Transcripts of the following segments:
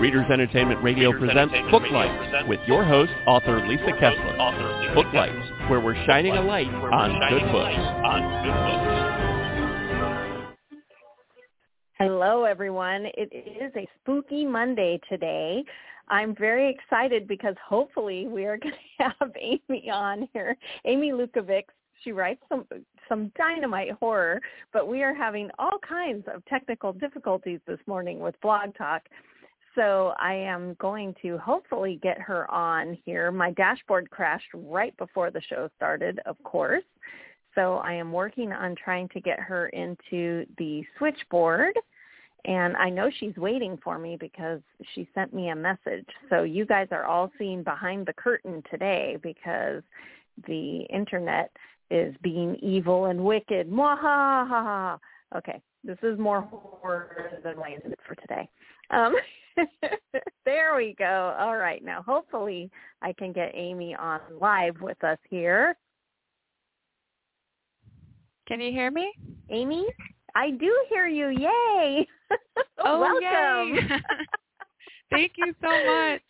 Readers Entertainment Radio presents Book Lights with your host, author Lisa Kessler. Book Lights, where we're shining a light on good books. Hello, everyone. It is a spooky Monday today. I'm very excited because hopefully we are going to have Amy on here. Amy Lukavics. She writes some some dynamite horror, but we are having all kinds of technical difficulties this morning with Blog Talk. So I am going to hopefully get her on here. My dashboard crashed right before the show started, of course. So I am working on trying to get her into the switchboard. And I know she's waiting for me because she sent me a message. So you guys are all seeing behind the curtain today because the internet is being evil and wicked. Mwahaha. Okay, this is more horror than my it for today. Um, there we go. All right, now hopefully I can get Amy on live with us here. Can you hear me? Amy? I do hear you. Yay. oh, Welcome. Yay. Thank you so much.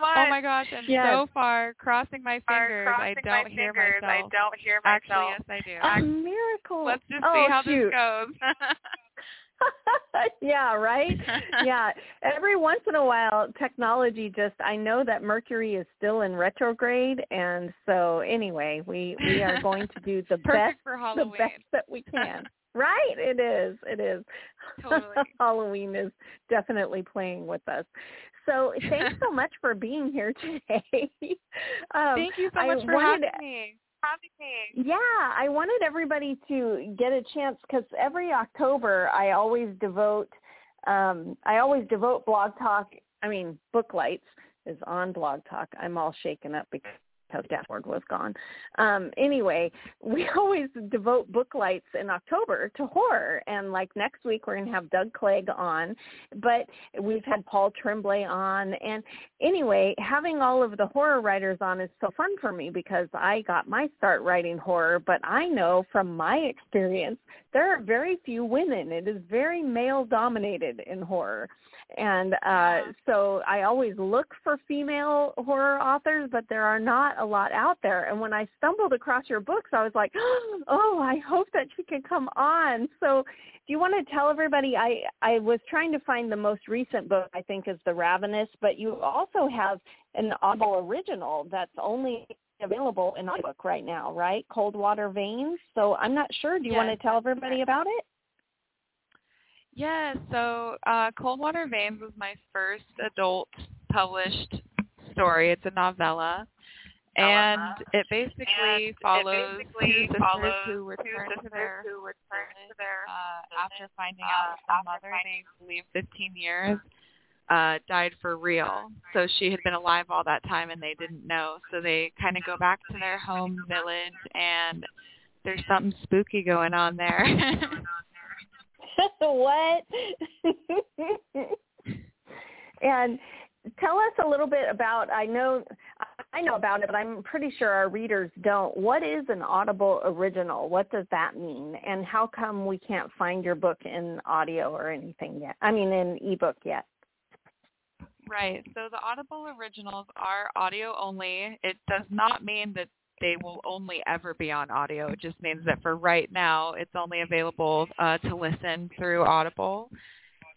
Oh my gosh, and yes. so far crossing my fingers, crossing I don't my hear fingers, myself. I don't hear myself. Actually, yes, I do. A miracle. Let's just oh, see how shoot. this goes. yeah, right? yeah. Every once in a while technology just I know that Mercury is still in retrograde and so anyway, we we are going to do the best for the best that we can. right? It is. It is. Totally. Halloween is definitely playing with us. So thanks so much for being here today. um, Thank you so I much for wanted having me. Having me. yeah, I wanted everybody to get a chance because every October I always devote, um, I always devote Blog Talk. I mean, Book Lights is on Blog Talk. I'm all shaken up because dashboard was gone. Um, anyway, we always devote book lights in October to horror, and like next week we're going to have Doug Clegg on, but we've had Paul Tremblay on, and anyway, having all of the horror writers on is so fun for me because I got my start writing horror, but I know from my experience there are very few women. It is very male dominated in horror. And uh so I always look for female horror authors, but there are not a lot out there. And when I stumbled across your books, I was like, "Oh, I hope that she can come on." So do you want to tell everybody I I was trying to find the most recent book I think is The Ravenous, but you also have an Audible original that's only available in audiobook right now, right? Cold Water Veins. So I'm not sure. Do you Yes, want to tell everybody about it? Yeah, so uh, Cold Water Veins was my first adult published story. It's a novella. And it basically And it follows basically two sisters follows who two return to sisters their who return to their uh, after finding uh, out after mother finding- they believe 15 years uh died for real. So she had been alive all that time and they didn't know. So they kind of go back to their home village and there's something spooky going on there. what? and tell us a little bit about I know I know about it, but I'm pretty sure our readers don't. What is an Audible original? What does that mean? And how come we can't find your book in audio or anything yet? I mean in ebook yet. Right. So the Audible originals are audio only. It does not mean that they will only ever be on audio. It just means that for right now, it's only available uh, to listen through Audible.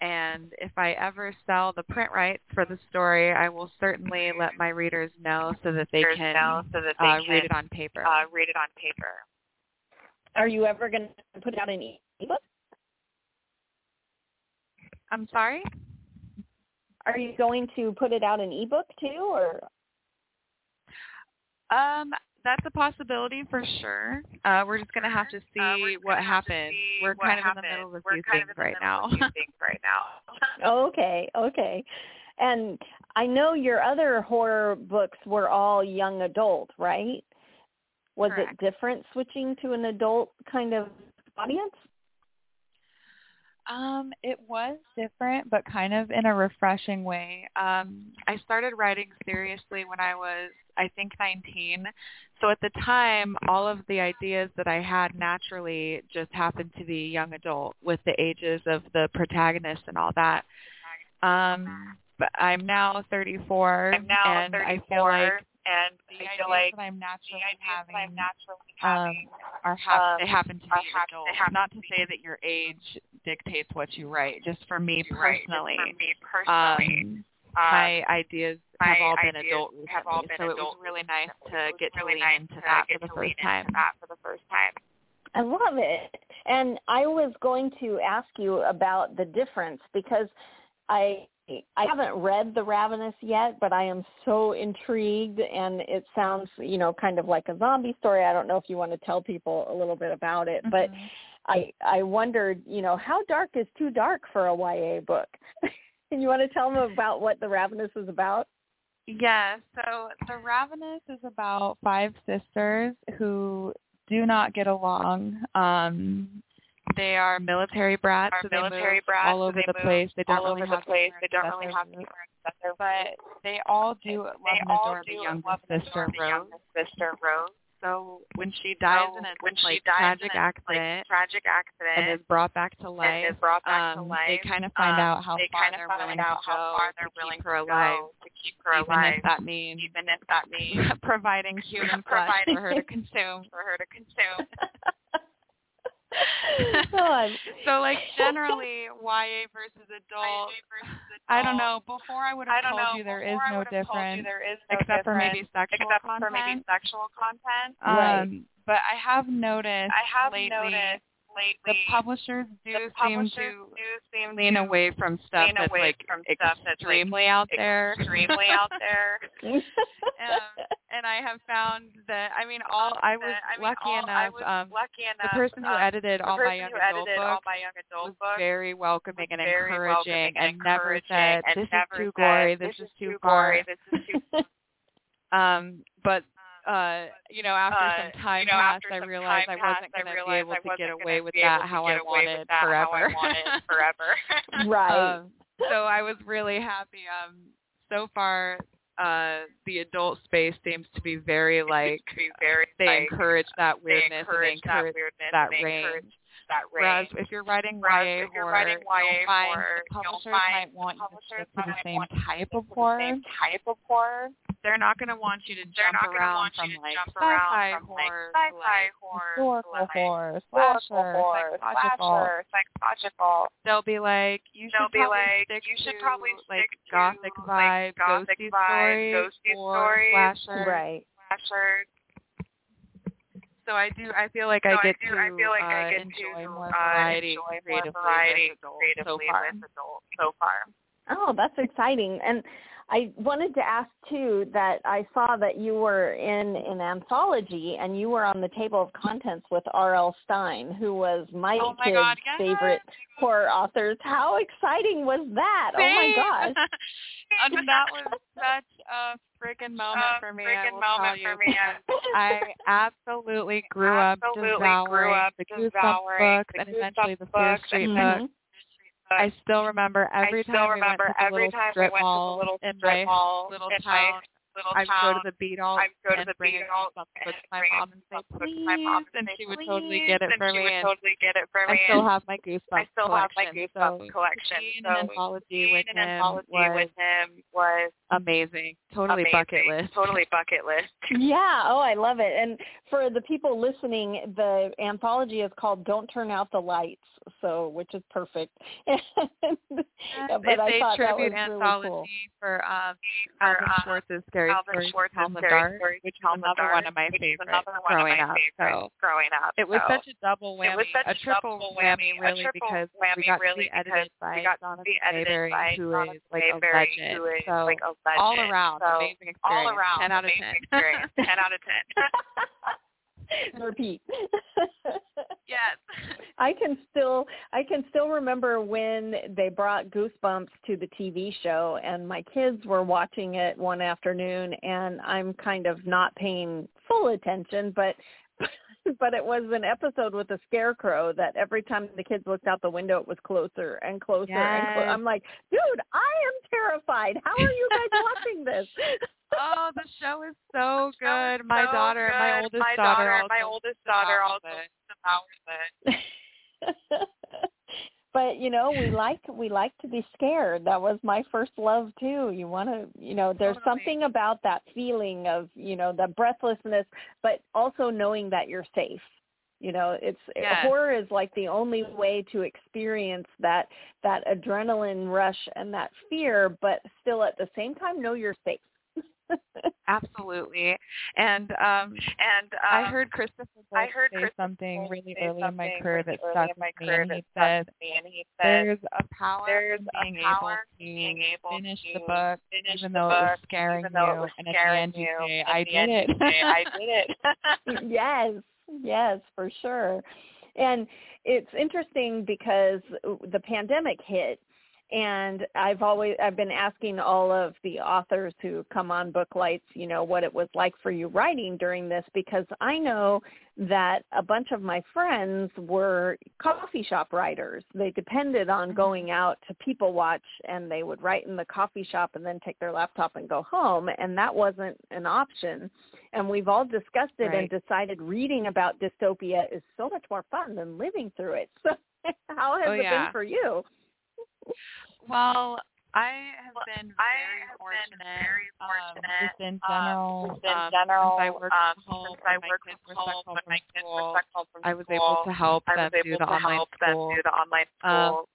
And if I ever sell the print rights for the story, I will certainly let my readers know so that they can know so that they uh, can, read it on paper. uh, read it on paper. Are you ever going to put out an ebook? I'm sorry? Are you going to put it out in ebook too or Um, that's a possibility for sure. Uh, we're just gonna have to see Uh, what gonna have to happens. see We're what kind of in the middle of a We're few kind things of in right middle now. of things right now. Okay, okay. And I know your other horror books were all young adult, right? Was Correct. it different switching to an adult kind of audience? Um, it was different, but kind of in a refreshing way. Um, I started writing seriously when I was, I think, 19. So at the time, all of the ideas that I had naturally just happened to be young adult with the ages of the protagonists and all that. Um, but I'm now 34, I'm now and 34, I feel like and the I ideas feel like that I'm naturally the ideas having that I'm naturally um, having are hap- um, they happen to be hap- adult. they happen Not to to say that your age dictates what you write. Just for me you write. Personally, for me personally, um, um, my ideas have all been adult have all been so it was really nice to It was get to really lean into that for the first time. into that for the first time. I love it. And I was going to ask you about the difference because I I haven't read The Ravenous yet, but I am so intrigued and it sounds, you know, kind of like a zombie story. I don't know if you want to tell people a little bit about it, but Mhm. I I wondered, you know, how dark is too dark for a YA book? and you want to tell them about what The Ravenous is about? Yeah, so The Ravenous is about five sisters who do not get along. Um they are military brats, Are so they military move brats, all over they the place. They don't all really over have the place. They don't really have to move. that they're But they all do love they and all adore the youngest sister, Rose. sister Rose. So when she dies So in a when she dies tragic in a, accident like, tragic accident and is brought back to life, is brought back um, to life, they kind of find um, out how they far they're willing out to go to they're keep willing her alive, to keep her even alive, if that means even if that means providing human flesh providing for her to consume. for her to consume. So like generally YA versus adult. I don't know. Before I would have told know. you there no told you difference, there is no except for maybe difference, sexual except content. for maybe sexual content. Right. Um, but I have noticed I have lately noticed lately the publishers do the seem publishers to do seem lean to away from stuff lean that's away like from stuff that's, like, extremely out there. extremely out there. um, and I have found that I mean all I was I mean, lucky all, I enough. was um, lucky the person who um, edited the all my person young who adult edited all books my young adult was books very welcoming was and very encouraging, welcoming and, and never said and this is too said, gory, this this is too too gory, this is too Um, but uh, you know, after uh, some time you know, passed, I realized I wasn't going to be able to get away with that how I wanted forever. how I wanted forever. right. um, so I was really happy. Um, so far, uh, the adult space seems to be very like be very they like, encourage that they weirdness encourage and they encourage that weirdness that they range. Encourage that Whereas range. if you're writing Whereas YA if you're horror, writing YA you'll find horror, the you'll publishers find might want the you to publishers stick to the same want you to type of stick horror. same type of horror. They're not going to want you to They're jump not going to around want from like sci-fi around from horror sci-fi horror, historical horror, slasher, horror, psychological. psychological. They'll be like, you should be probably like, stick you should to probably like to gothic like vibe, gothic ghosty vibe, stories, ghosty or stories, slasher. Right. slasher. So I do. I feel like So I get do, to I feel like uh, I get enjoy to more uh, variety enjoy creatively more variety with adults creatively so far. with adults so far. Oh, that's exciting. And I wanted to ask too that I saw that you were in an anthology and you were on the table of contents with R.L. Stine, who was my, Oh my kid's God, yes. favorite horror authors. How exciting was that? Oh my Same. gosh. and that was such a freaking moment A for me. freaking I moment for me. I absolutely grew up devouring grew up the devouring Goosebumps books the and eventually the Fear books Street and Mhm. books. I still remember every I still time remember we went to the every little time strip we went mall to the little in my mall little in town. my little I'd town. go to the beat alt I'd go to the beat a alt and my mom and say, Goosebumps book to please, my mom and she would totally get it and for she me. would and totally get it for me. I still have my Goosebumps I still have my. Goosebumps so collection. So an anthology with an him anthology was with him was amazing. Totally amazing. bucket list. Totally bucket list. Yeah, oh, I love it. And for the people listening, the anthology is called "Don't Turn Out the Lights," so which is perfect. but it's I a thought that tribute was really anthology cool. for um, For, Alvin uh, Schwartz's Scary Alvin Stories, Schwartz's Home in the Dark, Stories, which is Home in the another Dark, one of my which favorites growing up. So growing up. it was so. such a double It whammy, was such a a triple whammy, whammy, really, triple because whammy, we got really, to be edited by we got Jonathan Maberry, by who Jonathan is like a Maberry, legend. who is so like a legend. all around, so amazing experience. all around, 10 out of amazing 10. 10 out of 10. Repeat. yes. I can still I can still remember when they brought Goosebumps to the TV show and my kids were watching it one afternoon and I'm kind of not paying full attention but but it was an episode with a scarecrow that every time the kids looked out the window it was closer and closer and clo- I'm like, "Dude, I am terrified. How are you guys watching this?" Oh, the show is so is good. My so daughter, my good. oldest my daughter, also my oldest daughter also devours it. But you know, we like we like to be scared. That was my first love too. You want to, you know, there's Totally. something about that feeling of, you know, the breathlessness, but also knowing that you're safe. You know, it's Yes. horror is like the only way to experience that that adrenaline rush and that fear, but still at the same time know you're safe. Absolutely. And um And um, I heard Christopher I heard say something really say early in my something career that stuck in my with me, career and that he stuck said, and he said, "There's a power "There's in a being power able in being to able finish to the book, finish even the though it was book, scaring even though it you, was and at the end you you, say, I did it." I did it. yes, yes, for sure. And it's interesting because the pandemic hit and I've always I've been asking all of the authors who come on book lights, you know, what it was like for you writing during this because I know that a bunch of my friends were coffee shop writers. They depended on mm-hmm. going out to people watch and they would write in the coffee shop and then take their laptop and go home and that wasn't an option. And we've all discussed it and decided reading about dystopia is so much more fun than living through it. So how has Oh, it yeah. been for you? Well, I have been I very have been fortunate. um, just in um, general, just in um, general, since I work um, from home, since I when my kids home, when from my kids were stuck home from I was school, able to help I them was do able the to online help school. do the online Um, school.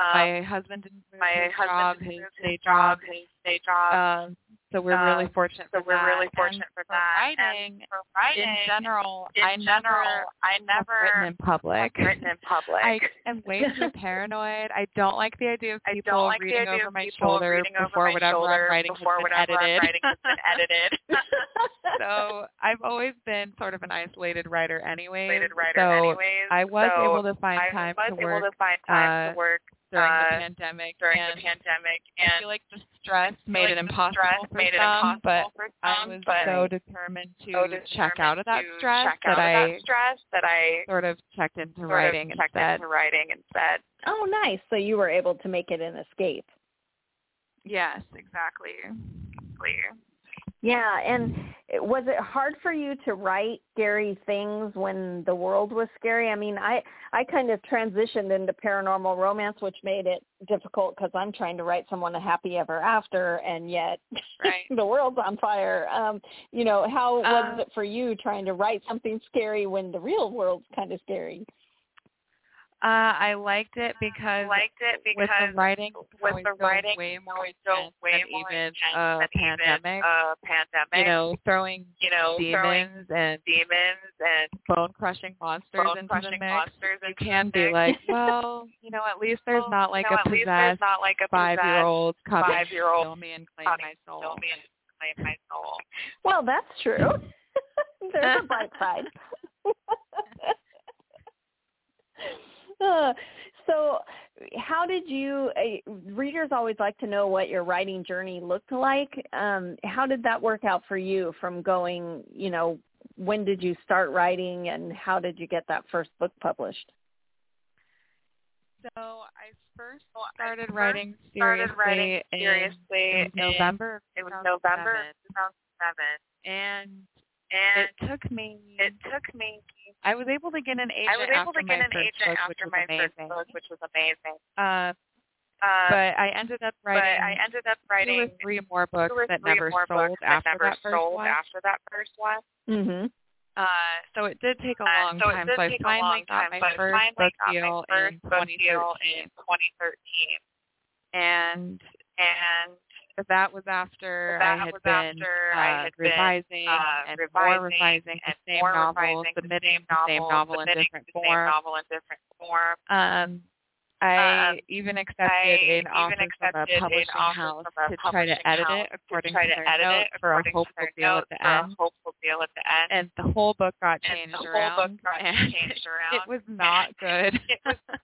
Um, my husband didn't my his husband job, his day job. job, his day job. Um, so we're really Um, fortunate so for we're that. really fortunate for for that. writing, and for writing, in general, in I general, never I never written in public. written in public. I am way too paranoid. I don't like the idea of I people like reading idea over of my people shoulder before whatever shoulder I'm writing before has been whatever I'm edited. writing has been edited. so I've always been sort of an isolated writer anyway. Related writer so anyways. I was so able to find I time was to able work to find time uh, to work during uh, the pandemic. during and the pandemic, I and feel like the stress made like it impossible stress for made some, but impossible for I was but so determined to so check out of that stress check that out of I that stress that I sort of checked into writing of checked instead. into writing instead. Oh, nice. So you were able to make it an escape. Yes, exactly. Clear. Yeah, and it- was it hard for you to write scary things when the world was scary? I mean, I I kind of transitioned into paranormal romance, which made it difficult because I'm trying to write someone a happy ever after, and yet Right. the world's on fire. Um, you know, how was Uh, it for you trying to write something scary when the real world's kind of scary? Uh, I liked it because liked it with because the writing, with the writing, way more always so intense way than more even a than even pandemic. a pandemic. you know, throwing you know, throwing demons and demons and bone crushing monsters bone into the mix. monsters You can be like, well, you know, at least there's Well, not like you know, a at least possessed not like a five year old coming five-year-old kill me and claim my soul. kill me and claim my soul. Well, that's true. There's a bright side. So, how did you? Uh, readers always like to know what your writing journey looked like. Um, how did that work out for you? From going, you know, when did you start writing, and how did you get that first book published? So I first Well, I started first writing seriously, Started writing in seriously it in- November. of It was November 2007, and and it took me. it took me. I was able to get an agent I was able after to get my an first agent book, which after was my amazing. first book, which was amazing. Uh, Uh, but I ended up writing. but I ended up two writing or three more books two or that never sold books after that never that first sold one. after that first one. Mm-hmm. Uh, so it did take a Uh, long so it time. did so I take a finally long got time, my so I first finally book got my first in book deal in 2013, and and that was after that I had was been after uh, I had been, revising uh, and revising more revising the and same more novel, revising the submitting same the same novel, novel in different the same form. novel in different form. Um, I Um, even accepted I an offer from a publishing house to try to edit it according try to to their edit notes it for a according to hopeful their deal at the end. hopeful deal at the end. And the whole book got And changed the whole around, book got changed around. it was not good. It was not good.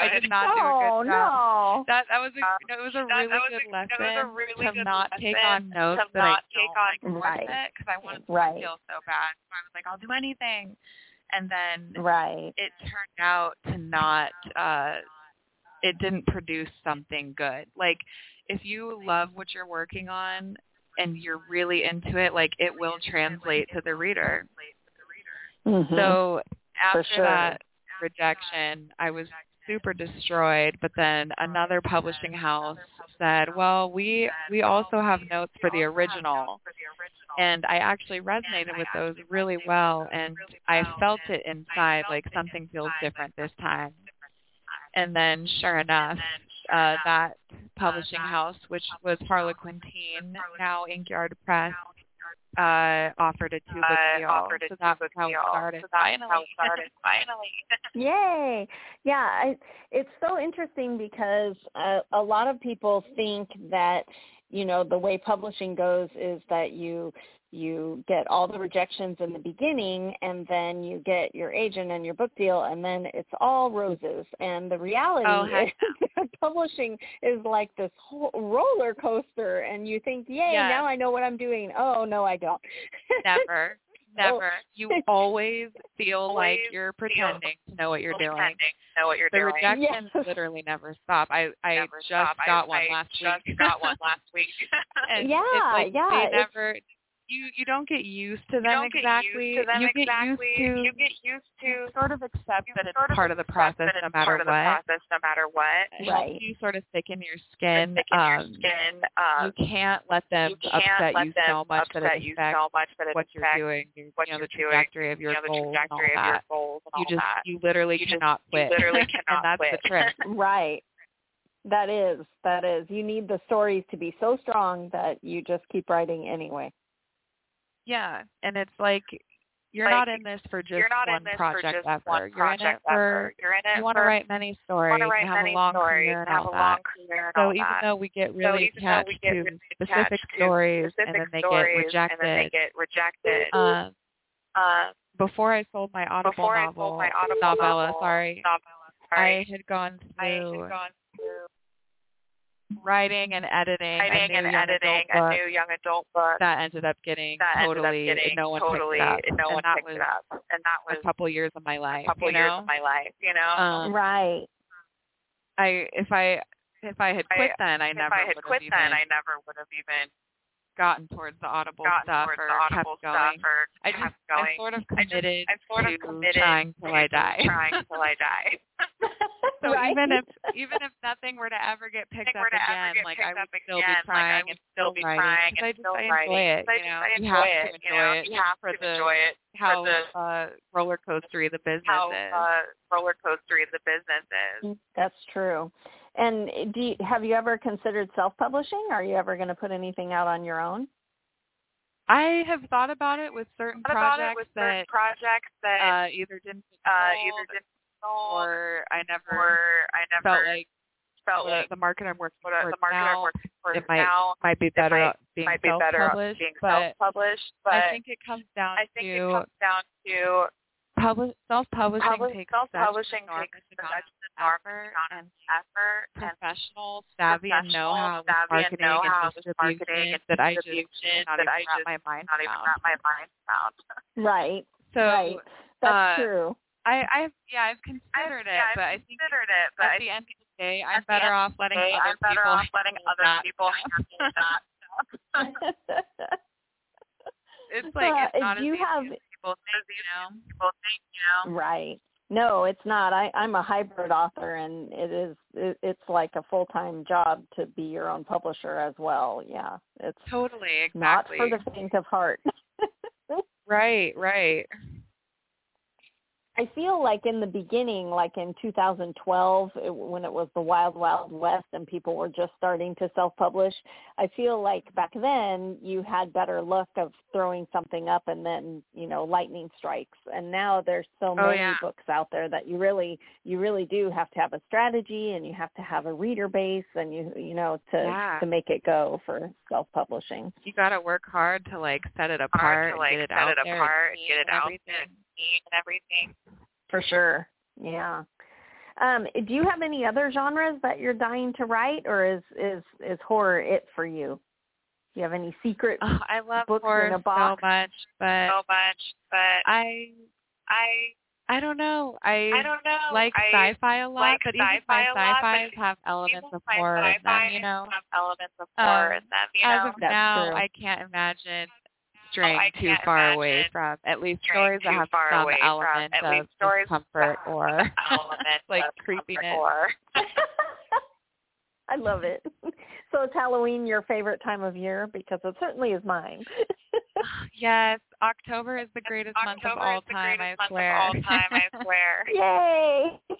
I did not do a Oh good job. no. That that was a Um, it was a really that was good a- lesson that was a really to good not take lesson on notes to that not I take on Right. it because I wanted to Right. feel so bad. So I was like, I'll do anything, and then Right. it turned out to not. uh It didn't produce something good. Like if you love what you're working on and you're really into it, like it will translate to the reader. Mhm. So after sure. that rejection, I was super destroyed. But then another publishing house said, "Well, we we also have notes for the original." And I actually resonated with those really well, and I felt it inside, like something feels different this time. And then, sure enough, uh, that publishing house, which was Harlequin Teen, now Inkyard Press, uh, offered a two book Uh, deal. offered a so that's two-book how it deal. started. So that's Finally. how it started. Finally. Yay! Yeah, I, it's so interesting because uh, a lot of people think that you know the way publishing goes is that you you get all the rejections in the beginning and then you get your agent and your book deal and then it's all roses and the reality Oh, is that publishing is like this whole roller coaster and you think yay now i know what i'm doing oh no i don't Never. Never. You always feel like you're pretending to know what you're doing. Know what you're The doing. rejections Yes. literally never stop. I I Never just stop. I- got one I last just week. got one last week. and Yeah, it's like yeah, they it's- never you you don't get used to them don't exactly. to them you exactly. get used to you get used to sort of accept that it's part of the process no it's matter part of the what. process no matter what. Right. you sort of thicken your skin. Thicken your um, skin. Uh, you can't let them you can't upset let you them so much that it you affects so much that it what you're affects doing, you, what you know, you're the doing, trajectory of your you know, goals and all of that. goals and You all just that. you literally You just- cannot you quit. literally and cannot that's quit. the trick. Right. That is, that is. You need the stories to be so strong that you just keep writing anyway. Yeah, and it's like you're Like, not in this for just you're not one in this project for just ever. one you're in it project for. You're in it you want to write many you stories want to write and have many a long stories career and have all a that. long career and So even that. though we get so really even though attached we get to really specific attached stories to and specific then they stories get rejected, and they get rejected. um, uh, before I sold my Audible before I novel, sold my Audible novella, novel, sorry, novella, sorry, I had gone I had gone through writing and editing, writing and editing a new young adult book that ended up getting that totally ended up getting no one totally picked it up, no and one that picked was it up, and that was a was couple years of my life. a couple you years know? of my life. You know, Um, right. I if I if I had I- quit then, I if never I had quit even then, I never would have even gotten towards the Audible stuff or Audible kept going. I kept just going. I'm sort of I just- committed I'm sort to of committed trying till I die. Trying till I die. So right? even if even if nothing were to ever get picked If up were to again, get like picked I would up still again, be trying like I would and still be writing trying because I and just still I writing. enjoy it. because I You just- know, I you enjoy have it. to you enjoy know, it you have for to the enjoy it how the uh, roller coastery the business how is. uh, roller coastery the business is. That's true. And do you, have you ever considered self-publishing? Are you ever going to put anything out on your own? I have thought about it with certain What about projects it with certain that projects that uh, either didn't uh, either didn't sold or I never or I never felt like felt the, like the market I'm working what uh, the market now I'm working for it might now might be better might- being might be better self-published, being but self-published, but I think it comes down I think it to comes down to publish, self-publishing publish, takes self-publishing takes such an enormous effort and effort professional savvy and know-how with savvy and marketing know-how and with distribution marketing and that I just distribution cannot that even I just my mind not even around. wrap my mind around. Right. So right. That's uh, true. I, I've yeah, I've I've, considered it, yeah, but I I've think considered it, but at I the end of the day, I'm better off letting think other I'm better people off letting other that people handle that. It's like Uh, it's not do as you easy have- as people think, you know. People think, you know. right. No, it's not. I, I'm a hybrid author, and it is. It, it's like a full-time job to be your own publisher as well. Yeah, it's Totally, exactly. not for the faint of heart. Right, right. I feel like in the beginning, like in 2012, it, when it was the wild, wild west and people were just starting to self-publish, I feel like back then you had better luck of throwing something up and then, you know, lightning strikes. And now there's so Oh, many yeah. books out there that you really, you really do have to have a strategy and you have to have a reader base and you, you know, to Yeah. to make it go for self-publishing. You got to work hard to like set it Hard apart, to like get it set out it there, apart and and get it out everything. there and see and everything. For sure. Yeah. Um, do you have any other genres that you're dying to write, or is is is horror it for you? Do you have any secret? Oh, I love Books in horror a so much, but so much, but I I I don't know. I I don't know. like I sci-fi a lot, like but even sci-fi my lot, sci-fis have elements of horror in them, you know. have elements of Um, horror in them, you As of That's now, true. I can't imagine straying I too far away from at least stories that too have far some away from element at of least stories discomfort that or element like of creepiness. Or I love it. So is Halloween your favorite time of year? Because it certainly is mine. yes, October is the greatest month of all time. I swear. Of all time, I swear. Yay!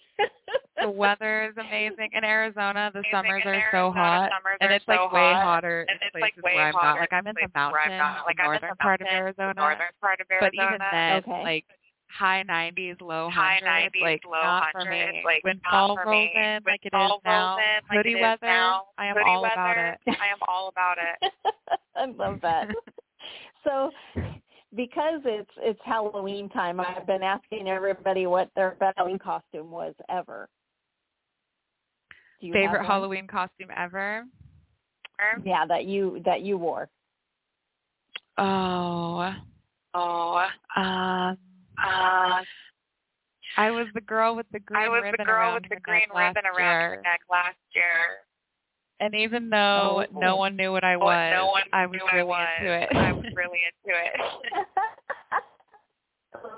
The weather is amazing in Arizona. The Amazing. summers In are so hot, summers and are it's like so way hotter and in it's, places like, way where I'm not. hotter Like I'm in the places where I'm mountains, not. Like, the I'm in northern the part of mountains, the Arizona. northern part of But Arizona. even then, Okay. like high 90s, low high hundreds, 90s, like low not for hundreds, me. like when not fall rolls me. in When like it is fall now, in, like hoodie weather, now, I am hoodie all weather, about it. I am all about it. I love that. so because it's it's Halloween time, I've been asking everybody what their best Halloween costume was ever. Do you Favorite one? Halloween costume ever? Yeah, that you that you wore. Oh, Oh, um, uh, I was the girl with the green I was ribbon the girl around with the her green neck last ribbon around year. her neck last year. And even though Oh. no one knew what I But was, no one I was really I was. into it. I was really into it.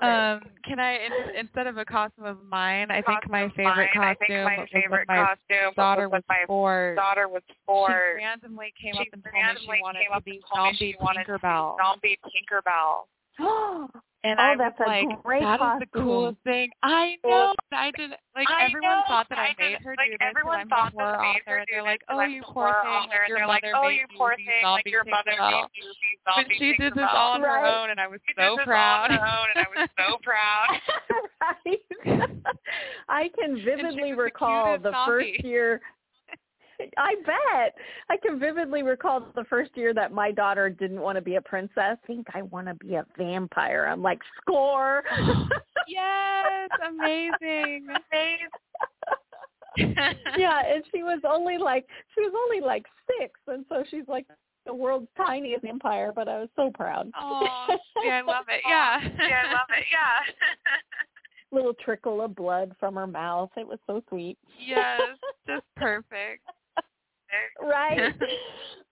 um, can I in, instead of a costume of mine, I think my favorite mine, I costume think my favorite my costume daughter was my four. daughter was She four. randomly came she up and told me randomly she wanted came to up be and told me zombie she Tinkerbell. Zombie Tinkerbell. And Oh, I was that's a like, great that is the coolest thing. I know. I did. Like I everyone know, thought that I, I made her like, do this everyone thought that I made her they're like, oh, you poor thing. Like and your they're like, oh, you poor thing, like your mother made you But she did this all on her own, and I was so proud. all on her own, and I was so proud. I can vividly recall the first year. I bet. I can vividly recall the first year that my daughter didn't want to be a princess. I think I want to be a vampire. I'm like, score. yes, amazing. Amazing. yeah, and she was only like she was only like six, and so she's like the world's tiniest vampire. But I was so proud. Oh, yeah, I love it. Yeah. yeah, I love it. Yeah. Little trickle of blood from her mouth. It was so sweet. yes, just perfect. Right?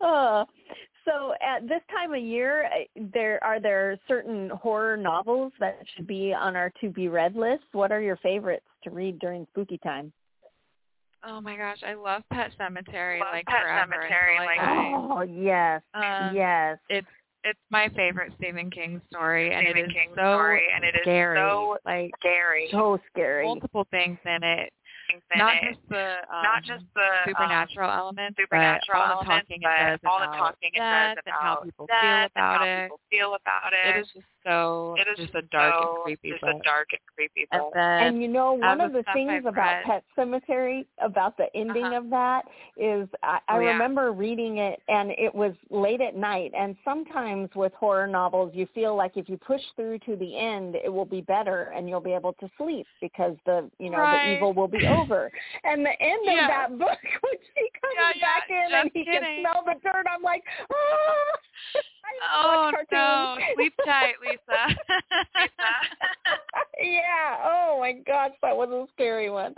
uh, so at this time of year, uh, there are there certain horror novels that should be on our to be read list. What are your favorites to read during spooky time? Oh my gosh, I love Pet Sematary Love like Pet forever. Sematary, until like- Oh yes, Um, yes. It's it's my favorite Stephen King story, and Stephen it is King so story, and it is scary. so like scary. So scary. multiple things in it, Things in not it. just the um, not just the um, supernatural elements, supernatural but all elements, the talking but it does all about the talking it death does and how about people feel about how it. people feel about it. It is just so It is just a dark so, and creepy just book. a dark and creepy and book. then And you know, one of the stuff things I've about read- Pet Sematary, about the ending Uh-huh. of that, is I, I Oh, yeah. remember reading it, and it was late at night. And sometimes with horror novels, you feel like if you push through to the end, it will be better, and you'll be able to sleep because the you know Right. the evil will be over. And the end Yeah. of that book, when she comes Yeah, yeah, back in and he kidding. can smell the dirt, I'm like, ah, oh. Oh no! Sleep tight, Lisa. Lisa. yeah. Oh my gosh, that was a scary one.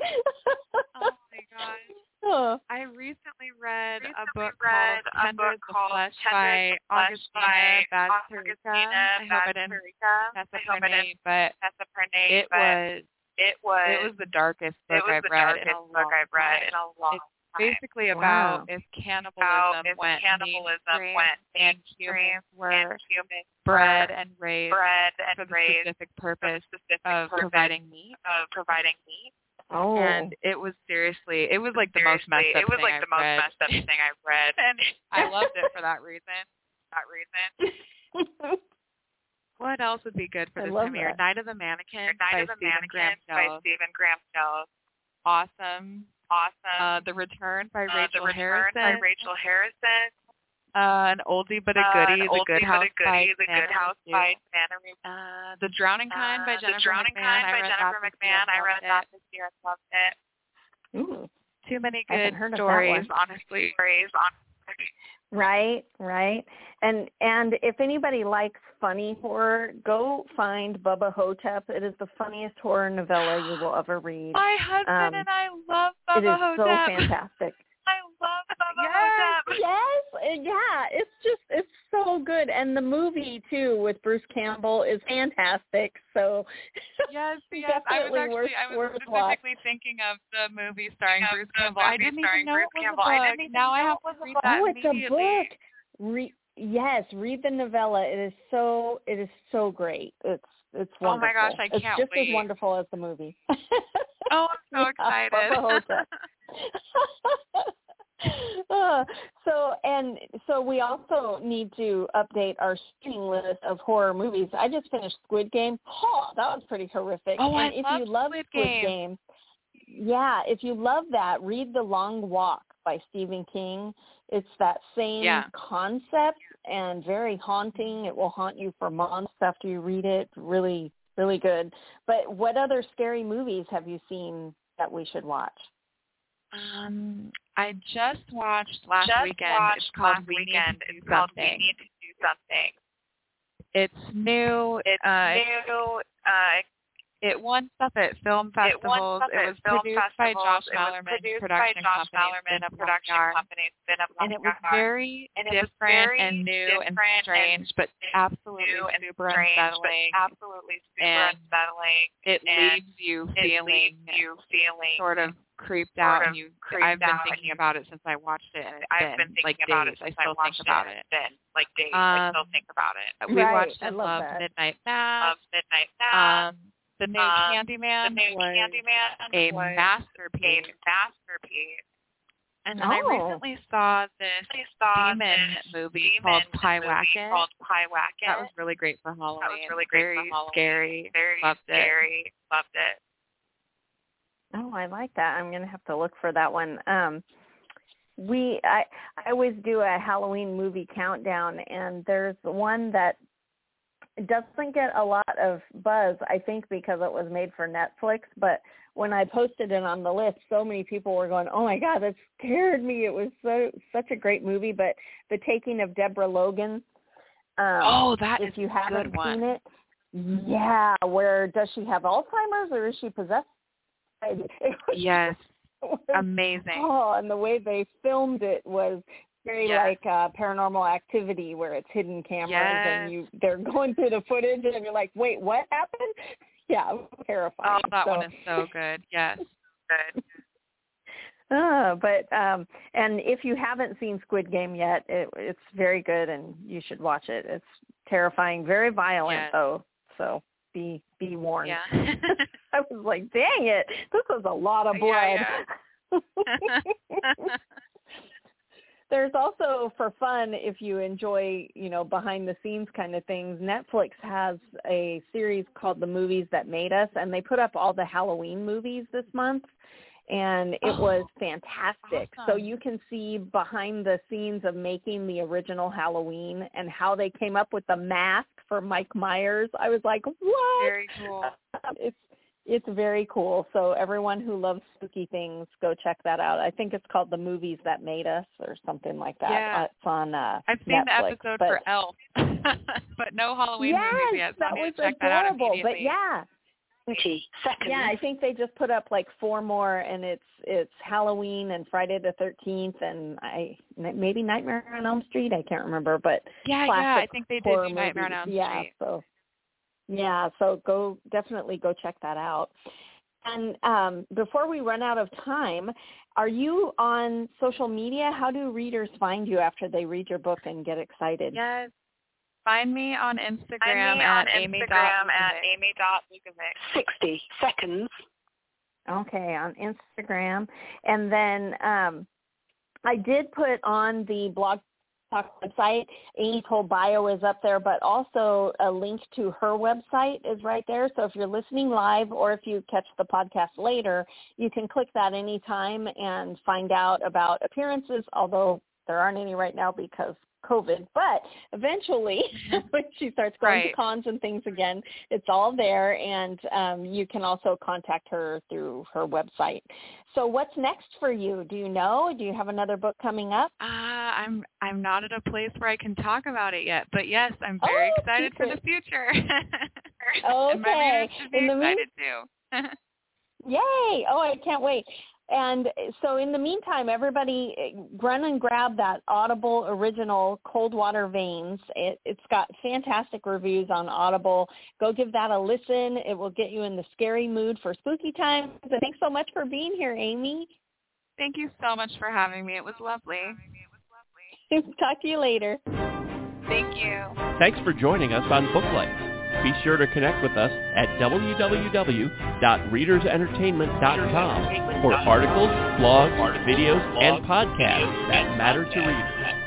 oh my gosh! Oh. I recently read Recently a book read called a Tender book the called Flesh by of Agustina by Bazterrica. Agustina I hope I didn't mess up her name, but mess up her name, it but was it was it was the darkest book it was I've the read darkest in a book I've read time. in a long It's time. basically Wow. about if cannibalism How if went cannibalism mainstream went and mainstream humans were and humans bred and raised bred for and the raised specific for the purpose specific of purpose providing meat. of providing meat. Oh. And it was seriously, it was like the most messed up it was thing like I've the most read. messed up thing I've read. and I loved it for that reason. that reason. What else would be good for I this time of year? Night of the Mannequin Night by of the Stephen Graham Mannequin by Stephen Graham Knowles. Awesome. Awesome. Uh, the Return by Uh, Rachel the Return Harrison. by Rachel Harrison. Uh, an oldie but a Uh, goodie, an The Good but House a goodie, by The Good House by Uh, The Drowning Kind by Uh, Jennifer The Drowning McMahon. Kind I by read Jennifer that this year. McMahon. I read loved that it. this year. I loved it. Ooh. Too many good heard of that stories, honestly. Stories on Right, right. And and if anybody likes funny horror, go find Bubba Ho-Tep. It is the funniest horror novella you will ever read. My husband Um, and I love it Bubba is Ho-Tep. so fantastic. I love Bubba yes, Ho-Tep. yes, yeah. It's just it's so good. good, and the movie too with Bruce Campbell is fantastic. So yes, yes, I was definitely actually worth, I was worth watch. specifically thinking of the movie starring Of Bruce Campbell. I didn't starring even know Bruce it was Campbell. a I book. didn't even now I have to read book. that Oh, it's a book. Re- yes, read the novella. It is so it is so great. It's it's wonderful. Oh my gosh, I can't just wait. as wonderful as the movie. Oh, I'm so excited. Uh, so and so we also need to update our streaming list of horror movies. I just finished Squid Game. Oh, that was pretty horrific. Oh, I and if love you love Squid Squid Game. Game, yeah, if you love that, read The Long Walk by Stephen King. It's that same Yeah. concept and very haunting. It will haunt you for months after you read it. Really, really good. But what other scary movies have you seen that we should watch? Um, I just watched last Just weekend. watched it's called We weekend. Need to Do It's called Something. We Need to Do Something. It's new. It's uh, new. Uh, It won stuff at film it festivals. stuff It was film produced by. Josh It was Malerman, production by Josh company, Malerman, production company, Spin Up and it was very And it was different very and new and different and strange, but absolutely and super strange, unsettling. but absolutely super And unsettling. it and leaves you It feeling leaves you feeling sort of creeped sort out, and you. creeped I've been out, thinking you- about it since I watched it, and I've been, been thinking like about days. it I since still I watched think about it. it. Then like days, I still Um, think about it. We Right, watched I I love Love that. Midnight Mass. Of Midnight Mass. Um, the new um, Candyman the new was Candyman a was masterpiece. a masterpiece. And then I Oh. recently saw this I saw demon this movie demon called Pie movie Wacket. Called Pyewacket. That was really great for Halloween. That was really great Very for Halloween. scary. Very Loved it. scary. Loved it. Oh, I like that. I'm gonna have to look for that one. Um, we I I always do a Halloween movie countdown, and there's one that doesn't get a lot of buzz. I think because it was made for Netflix, but when I posted it on the list, so many people were going, "Oh my God, that scared me!" It was so such a great movie. But the Taking of Deborah Logan. Um, Oh, that is if you haven't good one. seen it, yeah. Where does she have Alzheimer's or is she possessed? Yes. was- Amazing. Oh, and the way they filmed it was very Yes. like uh paranormal activity where it's hidden cameras and you they're going through the footage and you're like, Wait, what happened? Yeah, it was terrifying. Oh, that so, one is so good. Yes. Good. uh, but um and if you haven't seen Squid Game yet, it, it's very good and you should watch it. It's terrifying, very violent Yes. though. So be be warned. Yeah. I was like, dang it, this was a lot of blood. Yeah, There's also for fun if you enjoy, you know, behind the scenes kind of things. Netflix has a series called The Movies That Made Us and they put up all the Halloween movies this month and it Oh, was fantastic. So you can see behind the scenes of making the original Halloween and how they came up with the mask for Mike Myers. I was like, "What?" Very cool. it's it's very cool. So everyone who loves spooky things, go check that out. I think it's called The Movies That Made Us or something like that. Yeah. Uh, it's on uh I've seen Netflix, the episode but for Elf, but no Halloween yes, movies yet. So that was to check that out adorable. But yeah, Twenty seconds. yeah, I think they just put up like four more, and it's it's Halloween and Friday the Thirteenth, and I maybe Nightmare on Elm Street. I can't remember, but yeah, yeah. I think they did horror do Nightmare on movies. Elm yeah, so yeah, so go definitely go check that out. And um, before we run out of time, are you on social media? How do readers find you after they read your book and get excited? Yes. Find me on Instagram me at on Amy Instagram at Amy. Amy dot Lukavics. Sixty seconds. Okay, on Instagram. And then um, I did put on the blog talk website, Amy's whole bio is up there, but also a link to her website is right there. So if you're listening live or if you catch the podcast later, you can click that anytime and find out about appearances, although there aren't any right now because COVID. But eventually, when she starts going Right. to cons and things again, it's all there, and um, you can also contact her through her website. So, what's next for you? Do you know? Do you have another book coming up? Uh, I'm I'm not at a place where I can talk about it yet, but yes, I'm very Oh, excited for the secret. future. and my Okay. readers should be In the mean- too. Yay! Oh, I can't wait. And so in the meantime, everybody eh, run and grab that Audible original Cold Water Veins. It, it's got fantastic reviews on Audible. Go give that a listen. It will get you in the scary mood for spooky time. So thanks so much for being here, Amy. Thank you so much for having me. It was lovely. Talk to you later. Thank you. Thanks for joining us on Booklights. Be sure to connect with us at www.readersentertainment.com for articles, blogs, videos, and podcasts that matter to readers.